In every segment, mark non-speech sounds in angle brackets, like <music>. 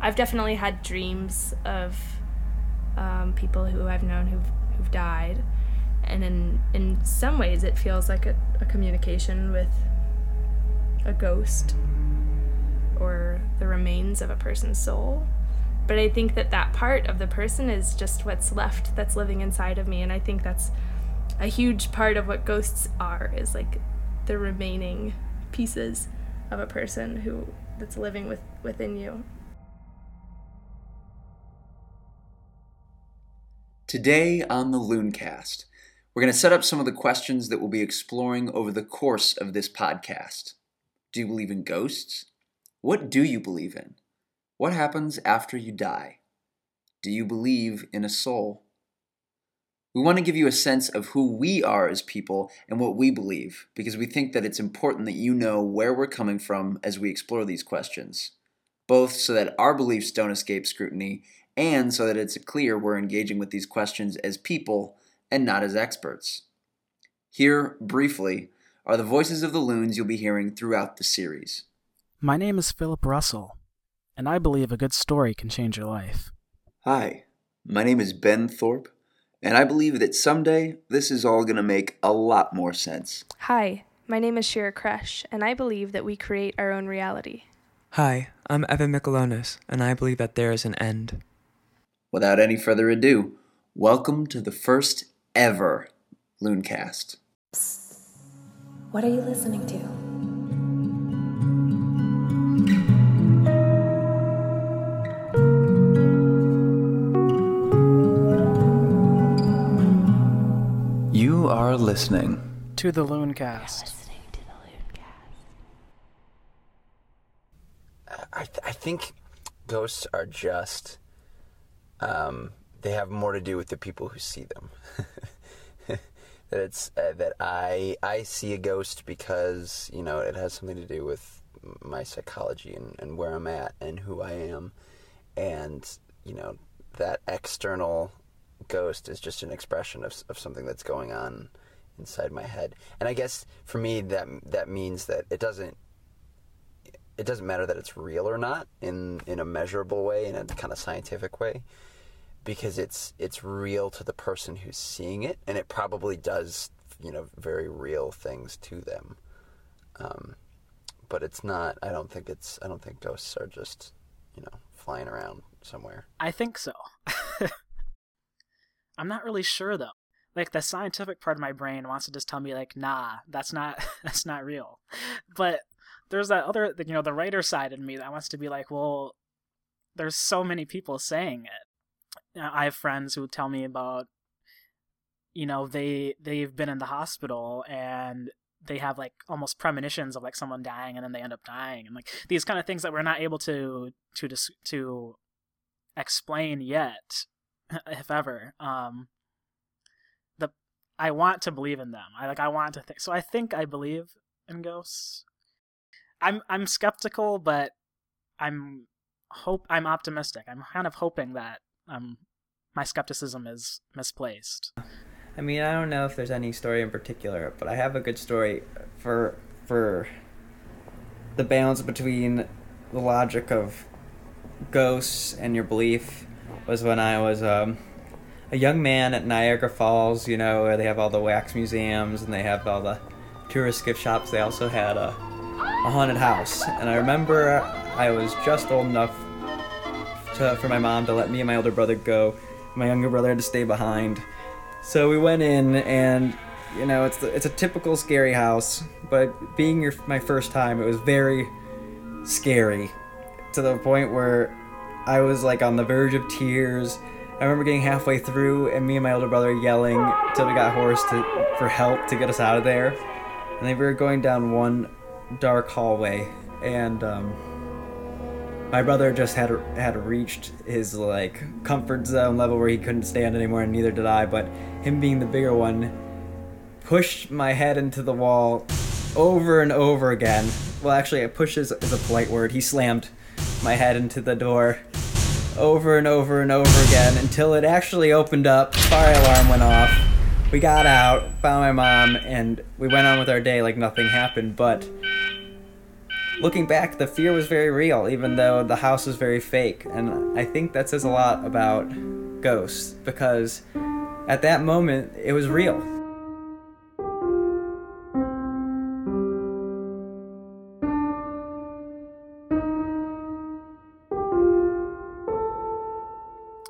I've definitely had dreams of um, people who I've known who've who've died, and in in some ways it feels like a, a communication with a ghost or the remains of a person's soul. But I think that that part of the person is just what's left that's living inside of me, and I think that's a huge part of what ghosts are is like the remaining pieces of a person who that's living with within you. Today on the Looncast, we're going to set up some of the questions that we'll be exploring over the course of this podcast. Do you believe in ghosts? What do you believe in? What happens after you die? Do you believe in a soul? We want to give you a sense of who we are as people and what we believe, because we think that it's important that you know where we're coming from as we explore these questions, both so that our beliefs don't escape scrutiny and so that it's clear we're engaging with these questions as people and not as experts. Here, briefly, are the voices of the loons you'll be hearing throughout the series. My name is Philip Russell, and I believe a good story can change your life. Hi, my name is Ben Thorpe, and I believe that someday this is all going to make a lot more sense. Hi, my name is Shira Kresh, and I believe that we create our own reality. Hi, I'm Evan Michelonis, and I believe that there is an end. Without any further ado, welcome to the first ever Looncast. What are you listening to? You are listening To the Looncast. I, th- I think ghosts are just um, they have more to do with the people who see them. <laughs> That it's uh, that I I see a ghost because you know it has something to do with my psychology and, and where I'm at and who I am. And you know that external ghost is just an expression of of something that's going on inside my head. And I guess for me that that means that it doesn't it doesn't matter that it's real or not in in a measurable way in a kind of scientific way because it's it's real to the person who's seeing it and it probably does you know very real things to them um, but it's not i don't think it's i don't think ghosts are just you know flying around somewhere I think so. <laughs> I'm not really sure though. Like the scientific part of my brain wants to just tell me like, nah, that's not <laughs> that's not real. But there's that other, you know, the writer side in me that wants to be like, well, there's so many people saying it. I have friends who tell me about, you know, they they've been in the hospital and they have like almost premonitions of like someone dying and then they end up dying and like these kind of things that we're not able to to dis- to explain yet <laughs> if ever um the i want to believe in them. I like i want to think so i think i believe in ghosts. I'm i'm skeptical but i'm hope i'm optimistic. I'm kind of hoping that um my skepticism is misplaced I mean, I don't know if there's any story in particular, but I have a good story for for the balance between the logic of ghosts and your belief was when I was um, a young man at Niagara Falls, you know, where they have all the wax museums and they have all the tourist gift shops. They also had a, a haunted house. And I remember I was just old enough to, for my mom to let me and my older brother go. My younger brother had to stay behind. So we went in, and you know, it's the, it's a typical scary house, but being your my first time, it was very scary to the point where I was like on the verge of tears. I remember getting halfway through, and me and my older brother yelling till we got hoarse to for help to get us out of there. And then we were going down one dark hallway, and um, my brother just had had reached his like comfort zone level where he couldn't stand anymore, and neither did I. But him being the bigger one, pushed my head into the wall over and over again. Well, actually, it pushes is a polite word. He slammed my head into the door over and over and over again until it actually opened up. Fire alarm went off. We got out, found my mom, and we went on with our day like nothing happened. But looking back, the fear was very real, even though the house was very fake. And I think that says a lot about ghosts because at that moment, it was real.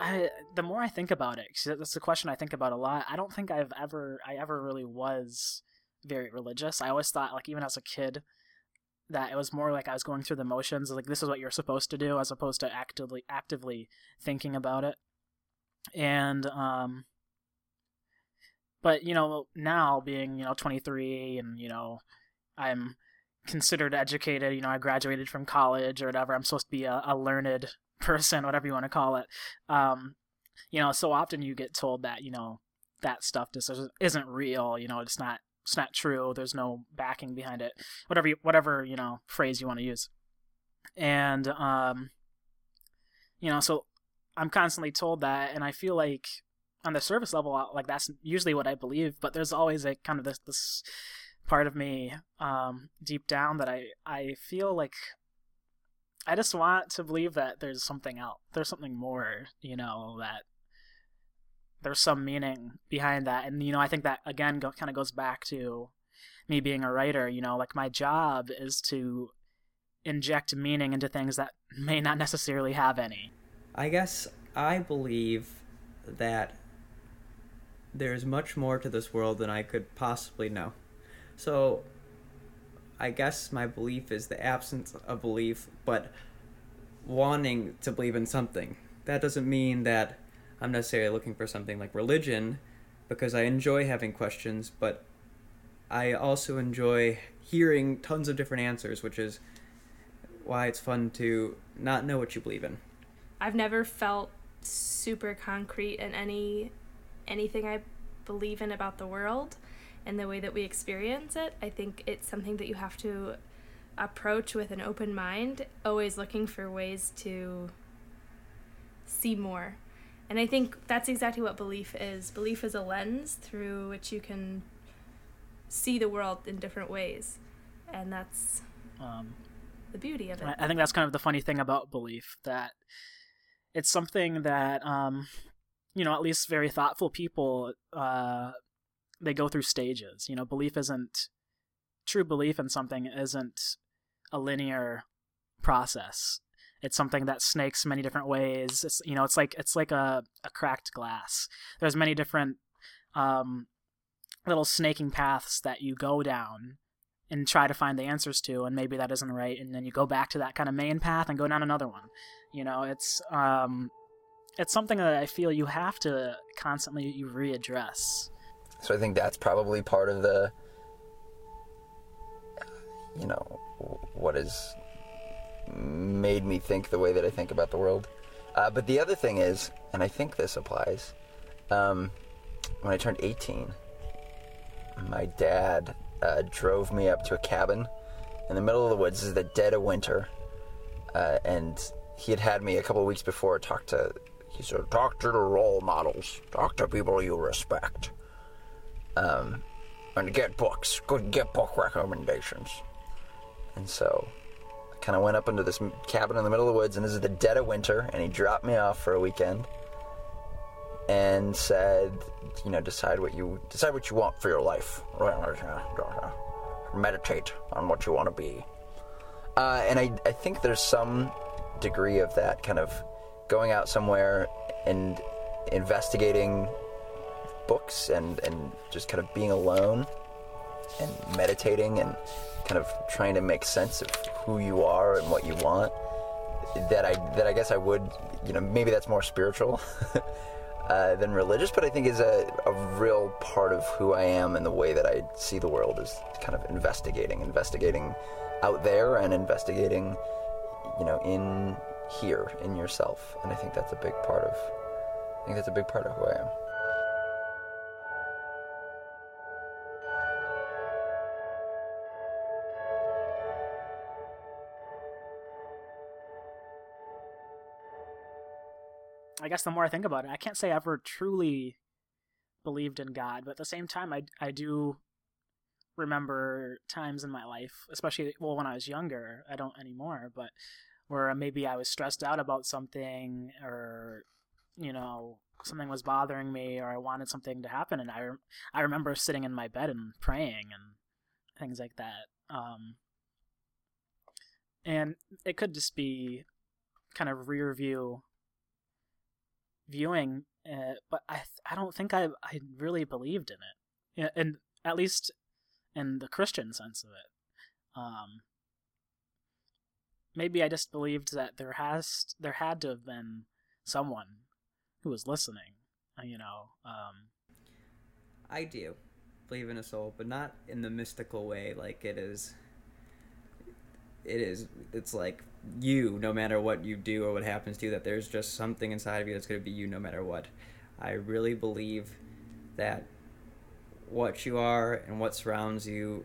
I the more I think about it, 'cause that's a question I think about a lot. I don't think I've ever I ever really was very religious. I always thought like even as a kid that it was more like I was going through the motions, like this is what you're supposed to do, as opposed to actively actively thinking about it. And um, but you know now being you know 23 and you know I'm considered educated. You know I graduated from college or whatever. I'm supposed to be a, a learned <laughs> person, whatever you want to call it. Um, you know, so often you get told that you know that stuff just isn't real. You know, it's not it's not true. There's no backing behind it. Whatever you, whatever you know phrase you want to use. And um, you know, so I'm constantly told that, and I feel like on the surface level, like that's usually what I believe. But there's always a kind of this this part of me um, deep down that I I feel like I just want to believe that there's something else. There's something more, you know, that there's some meaning behind that. And, you know, I think that, again, go, kind of goes back to me being a writer. You know, like my job is to inject meaning into things that <laughs> may not necessarily have any. I guess I believe that there's much more to this world than I could possibly know. So, I guess my belief is the absence of belief, but wanting to believe in something. That doesn't mean that I'm necessarily looking for something like religion, because I enjoy having questions, but I also enjoy hearing tons of different answers, which is why it's fun to not know what you believe in. I've never felt super concrete in any anything I believe in about the world and the way that we experience it. I think it's something that you have to approach with an open mind, always looking for ways to see more. And I think that's exactly what belief is. Belief is a lens through which you can see the world in different ways. And that's Um, the beauty of it. I think that's kind of the funny thing about belief that it's something that um, you know at least very thoughtful people uh, they go through stages. You know, belief isn't true belief in something isn't a linear process. It's something that snakes many different ways. It's you know it's like it's like a, a cracked glass. There's many different um, little snaking paths that you go down and try to find the answers to and maybe that isn't right and then you go back to that kind of main path and go down another one you know it's um it's something that i feel you have to constantly readdress So I think that's probably part of the, you know, what has made me think the way that I think about the world. Uh, but the other thing is, and I think this applies, um, when I turned 18, my dad uh, drove me up to a cabin in the middle of the woods. This is the dead of winter. Uh, and he had had me a couple weeks before talk to, he said, talk to the role models, talk to people you respect um, and get books. Go get book recommendations. And so kind of went up into this cabin in the middle of the woods, and this is the dead of winter, and he dropped me off for a weekend and said, you know, decide what you decide what you want for your life. Meditate on what you want to be. Uh, and I, I think there's some degree of that kind of going out somewhere and investigating books and, and just kind of being alone and meditating and kind of trying to make sense of who you are and what you want that I that I guess I would you know maybe that's more spiritual <laughs> uh, than religious but I think is a, a real part of who I am and the way that I see the world is kind of investigating investigating out there and investigating you know in here in yourself. And I think that's a big part of I think that's a big part of who I am i guess the more i think about it i can't say i ever truly believed in god but at the same time i, I do remember times in my life, especially well when I was younger. I don't anymore, but where maybe I was stressed out about something or you know something was bothering me or I wanted something to happen and I I remember sitting in my bed and praying and things like that. Um, and it could just be kind of rear view viewing, uh, but I I don't think I I really believed in it, yeah, and at least in the Christian sense of it. Um, maybe I just believed that there has there had to have been someone who was listening, uh, you know. Um, I do believe in a soul, but not in the mystical way like it is it is it's like you no matter what you do or what happens to you that there's just something inside of you that's going to be you no matter what i really believe that what you are and what surrounds you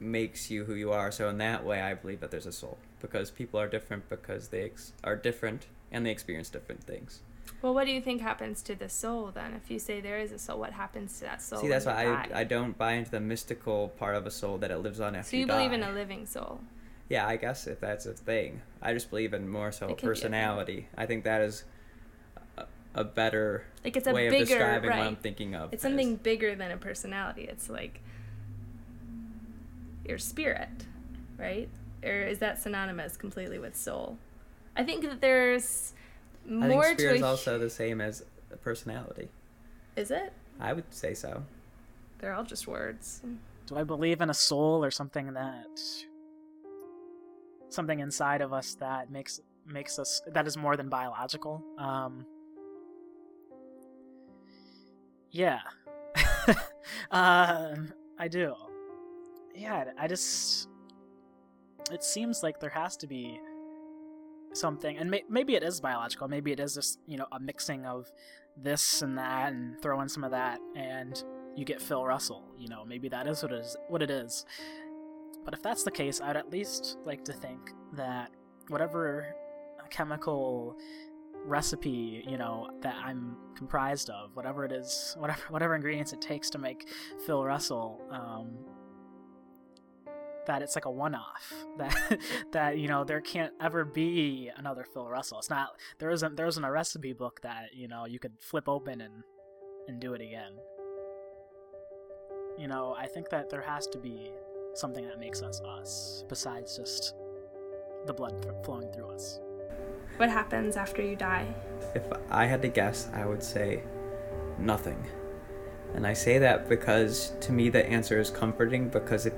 makes you who you are so in that way i believe that there's a soul because people are different because they ex- are different and they experience different things Well, what do you think happens to the soul then? If you say there is a soul, what happens to that soul? see that's why I. I don't buy into the mystical part of a soul that it lives on after So you die. believe in a living soul? Yeah, I guess if that's a thing. I just believe in more so It can be a thing. personality. I think that is a, a better Like it's a way bigger of describing right. what I'm thinking of. It's as- something bigger than a personality. It's like your spirit, right? Or is that synonymous completely with soul? I think that there's more I more think spirit to is also the same as a personality. Is it? I would say so. They're all just words. do I believe in a soul or something that something inside of us that makes makes us that is more than biological? Um, yeah, <laughs> um, I do. Yeah, I just it seems like there has to be something, and may- maybe it is biological. Maybe it is just you know a mixing of this and that, and throw in some of that, and you get Phil Russell. You know, maybe that is what it is. What it is. But if that's the case, I'd at least like to think that whatever chemical recipe you know that I'm comprised of, whatever it is, <laughs> whatever whatever ingredients it takes to make Phil Russell, um, that it's like a one-off. <laughs> That that you know there can't ever be another Phil Russell. It's not there isn't there isn't a recipe book that you know you could flip open and and do it again. You know, I think that there has to be something that makes us us besides just the blood f- flowing through us. What happens after you die? If I had to guess, I would say nothing. And I say that because to me the answer is comforting because if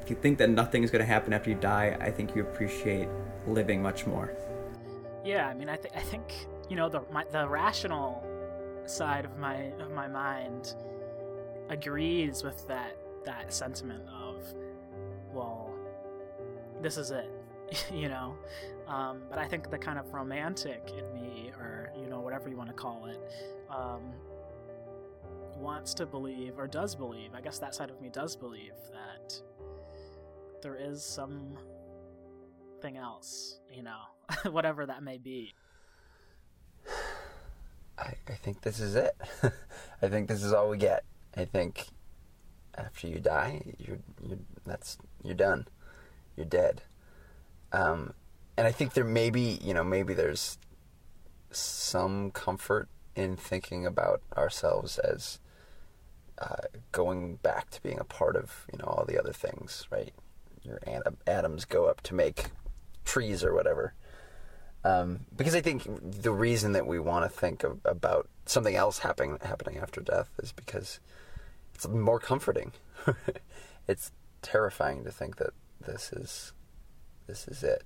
if you think that nothing is going to happen after you die, I think you appreciate living much more. Yeah, I mean, I think I think you know the my, the rational side of my of my mind agrees with that that sentiment of, well, this is it, <laughs> you know. Um, but I think the kind of romantic in me, or you know, whatever you want to call it, um, wants to believe or does believe. I guess that side of me does believe that there is some thing else, you know, <laughs> whatever that may be. <sighs> I, I think this is it. <laughs> I think this is all we get. I think after you die, you're you're that's you're done. You're dead. Um, and I think there may be you know maybe there's some comfort in thinking about ourselves as uh, going back to being a part of you know all the other things, right? Your atom- atoms go up to make trees or whatever. Um, because I think the reason that we want to think of, about something else happening happening after death is because it's more comforting. <laughs> it's terrifying to think that this is this is it,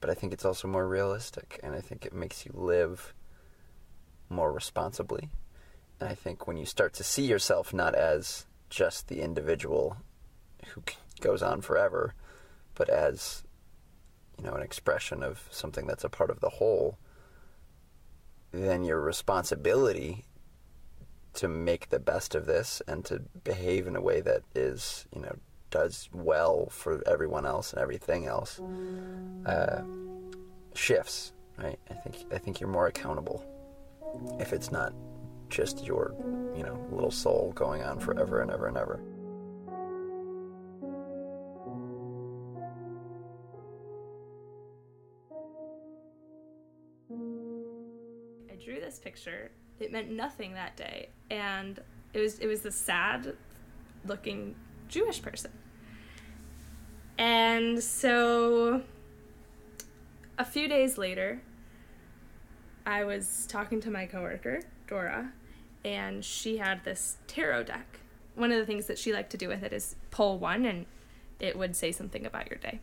but I think it's also more realistic, and I think it makes you live more responsibly. And I think when you start to see yourself not as just the individual who goes on forever, but as you know, an expression of something that's a part of the whole, then your responsibility to make the best of this and to behave in a way that is, you know, does well for everyone else and everything else uh, shifts. Right? I think I think you're more accountable if it's not just your, you know, little soul going on forever and ever and ever. Picture. It meant nothing that day, and it was it was the sad looking Jewish person. And so a few days later, I was talking to my coworker, Dora, and she had this tarot deck. One of the things that she liked to do with it is pull one and it would say something about your day.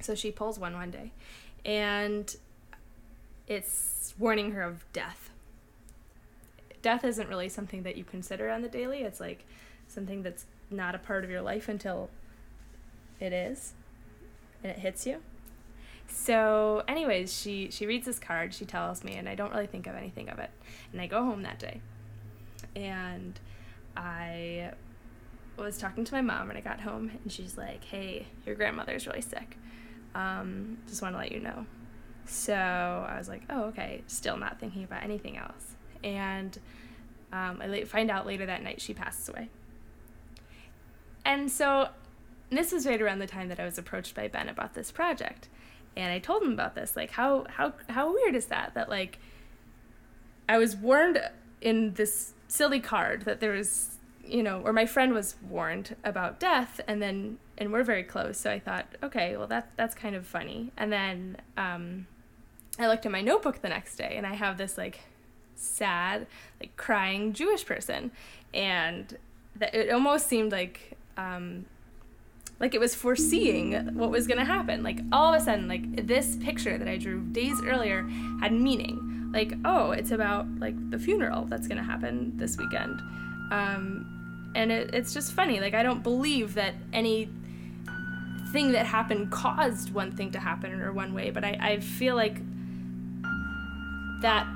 So she pulls one one day and it's warning her of death. Death isn't really something that you consider on the daily. It's like something that's not a part of your life until it is and it hits you. So, anyways, she she reads this card, she tells me, and I don't really think of anything of it. And I go home that day. And I was talking to my mom when I got home and she's like, "Hey, your grandmother's really sick. Um, just want to let you know." So I was like, "Oh, okay." Still not thinking about anything else. And um, I find out later that night she passes away. And so this was right around the time that I was approached by Ben about this project. And I told him about this. Like, how how how weird is that? That like I was warned in this silly card that there was you know, or my friend was warned about death, and then and we're very close. So I thought, okay, well that that's kind of funny. And then um, I looked at my notebook the next day, and I have this like sad, like crying Jewish person, and that it almost seemed like um, like it was foreseeing what was going to happen. Like all of a sudden like this picture that i drew days earlier had meaning. Like oh it's about like the funeral that's going to happen this weekend. Um, and it, it's just funny. Like i don't believe that any thing that happened caused one thing to happen or one way but i, I feel like that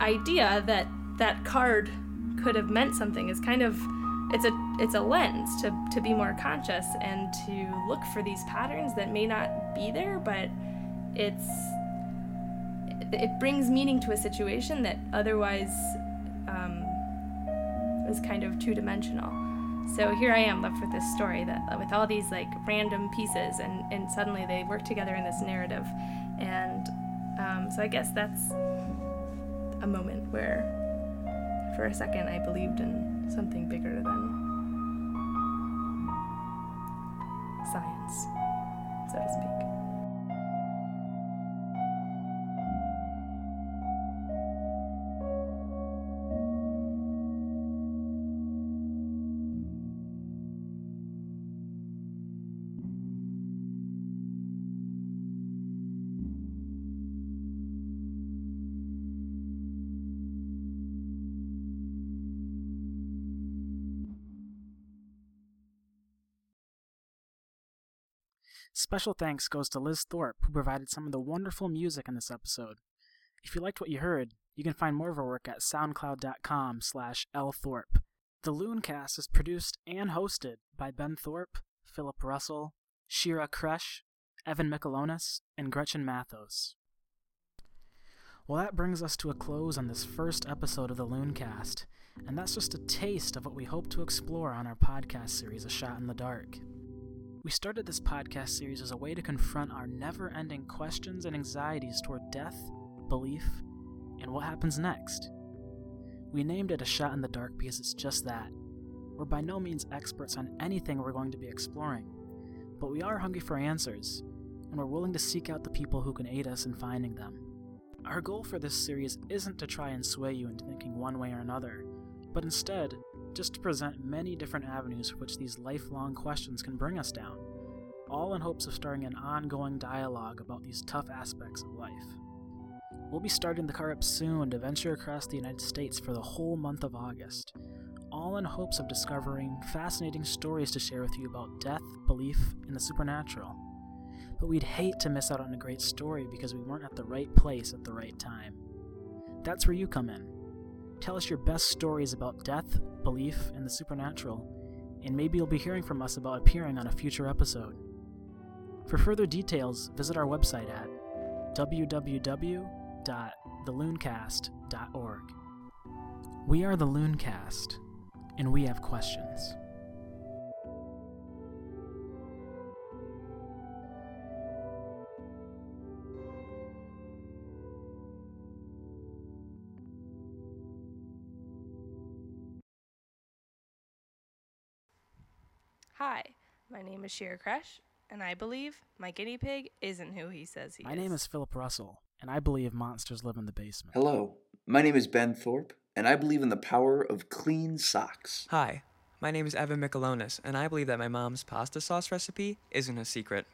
idea that that card could have meant something is kind of it's a it's a lens to to be more conscious and to look for these patterns that may not be there but it's it brings meaning to a situation that otherwise um, was kind of two-dimensional. So here i am left with this story that with all these like random pieces and and suddenly they work together in this narrative. And um, so i guess that's a moment where for a second i believed in something bigger than science, so to speak. Special thanks goes to Liz Thorpe, who provided some of the wonderful music in this episode. If you liked what you heard, you can find more of her work at soundcloud.com slash lthorpe. The Looncast is produced and hosted by Ben Thorpe, Philip Russell, Shira Kresh, Evan Michelonis, and Gretchen Mathos. Well, that brings us to a close on this first episode of the Looncast, and that's just a taste of what we hope to explore on our podcast series, A Shot in the Dark. We started this podcast series as a way to confront our never ending questions and anxieties toward death, belief, and what happens next. We named it A Shot in the Dark because it's just that. We're by no means experts on anything we're going to be exploring, but we are hungry for answers, and we're willing to seek out the people who can aid us in finding them. Our goal for this series isn't to try and sway you into thinking one way or another, but instead, just to present many different avenues for which these lifelong questions can bring us down, all in hopes of starting an ongoing dialogue about these tough aspects of life. We'll be starting the car up soon to venture across the United States for the whole month of August, all in hopes of discovering fascinating stories to share with you about death, belief, and the supernatural. But we'd hate to miss out on a great story because we weren't at the right place at the right time. That's where you come in. Tell us your best stories about death, belief, and the supernatural, and maybe you'll be hearing from us about appearing on a future episode. For further details, visit our website at www.thelooncast.org. We are the Looncast, and we have questions. Hi, my name is Shira Kresh, and I believe my guinea pig isn't who he says he My is. My name is Philip Russell, and I believe monsters live in the basement. Hello, my name is Ben Thorpe, and I believe in the power of clean socks. Hi, my name is Evan Michelonis, and I believe that my mom's pasta sauce recipe isn't a secret.